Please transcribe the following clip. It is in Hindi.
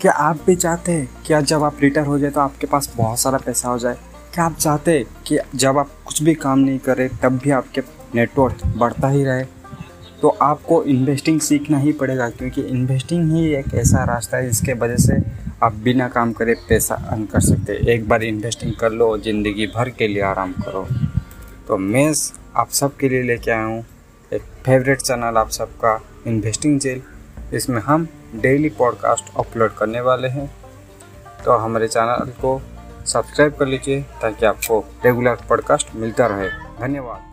क्या आप भी चाहते हैं क्या जब आप रिटायर हो जाए तो आपके पास बहुत सारा पैसा हो जाए? क्या आप चाहते हैं कि जब आप कुछ भी काम नहीं करें, तब भी आपके नेटवर्क बढ़ता ही रहे? तो आपको इन्वेस्टिंग सीखना ही पड़ेगा, क्योंकि इन्वेस्टिंग ही एक ऐसा रास्ता है जिसके वजह से आप बिना काम करे पैसा अर्न कर सकते हैं। एक बार इन्वेस्टिंग कर लो, ज़िंदगी भर के लिए आराम करो। तो मैं आप सब के लिए लेके आया हूँ। एक फेवरेट चैनल आप सबका इन्वेस्टिंग जेल इसमें हम डेली पॉडकास्ट अपलोड करने वाले हैं। तो हमारे चैनल को सब्सक्राइब कर लीजिए ताकि आपको रेगुलर पॉडकास्ट मिलता रहे। धन्यवाद।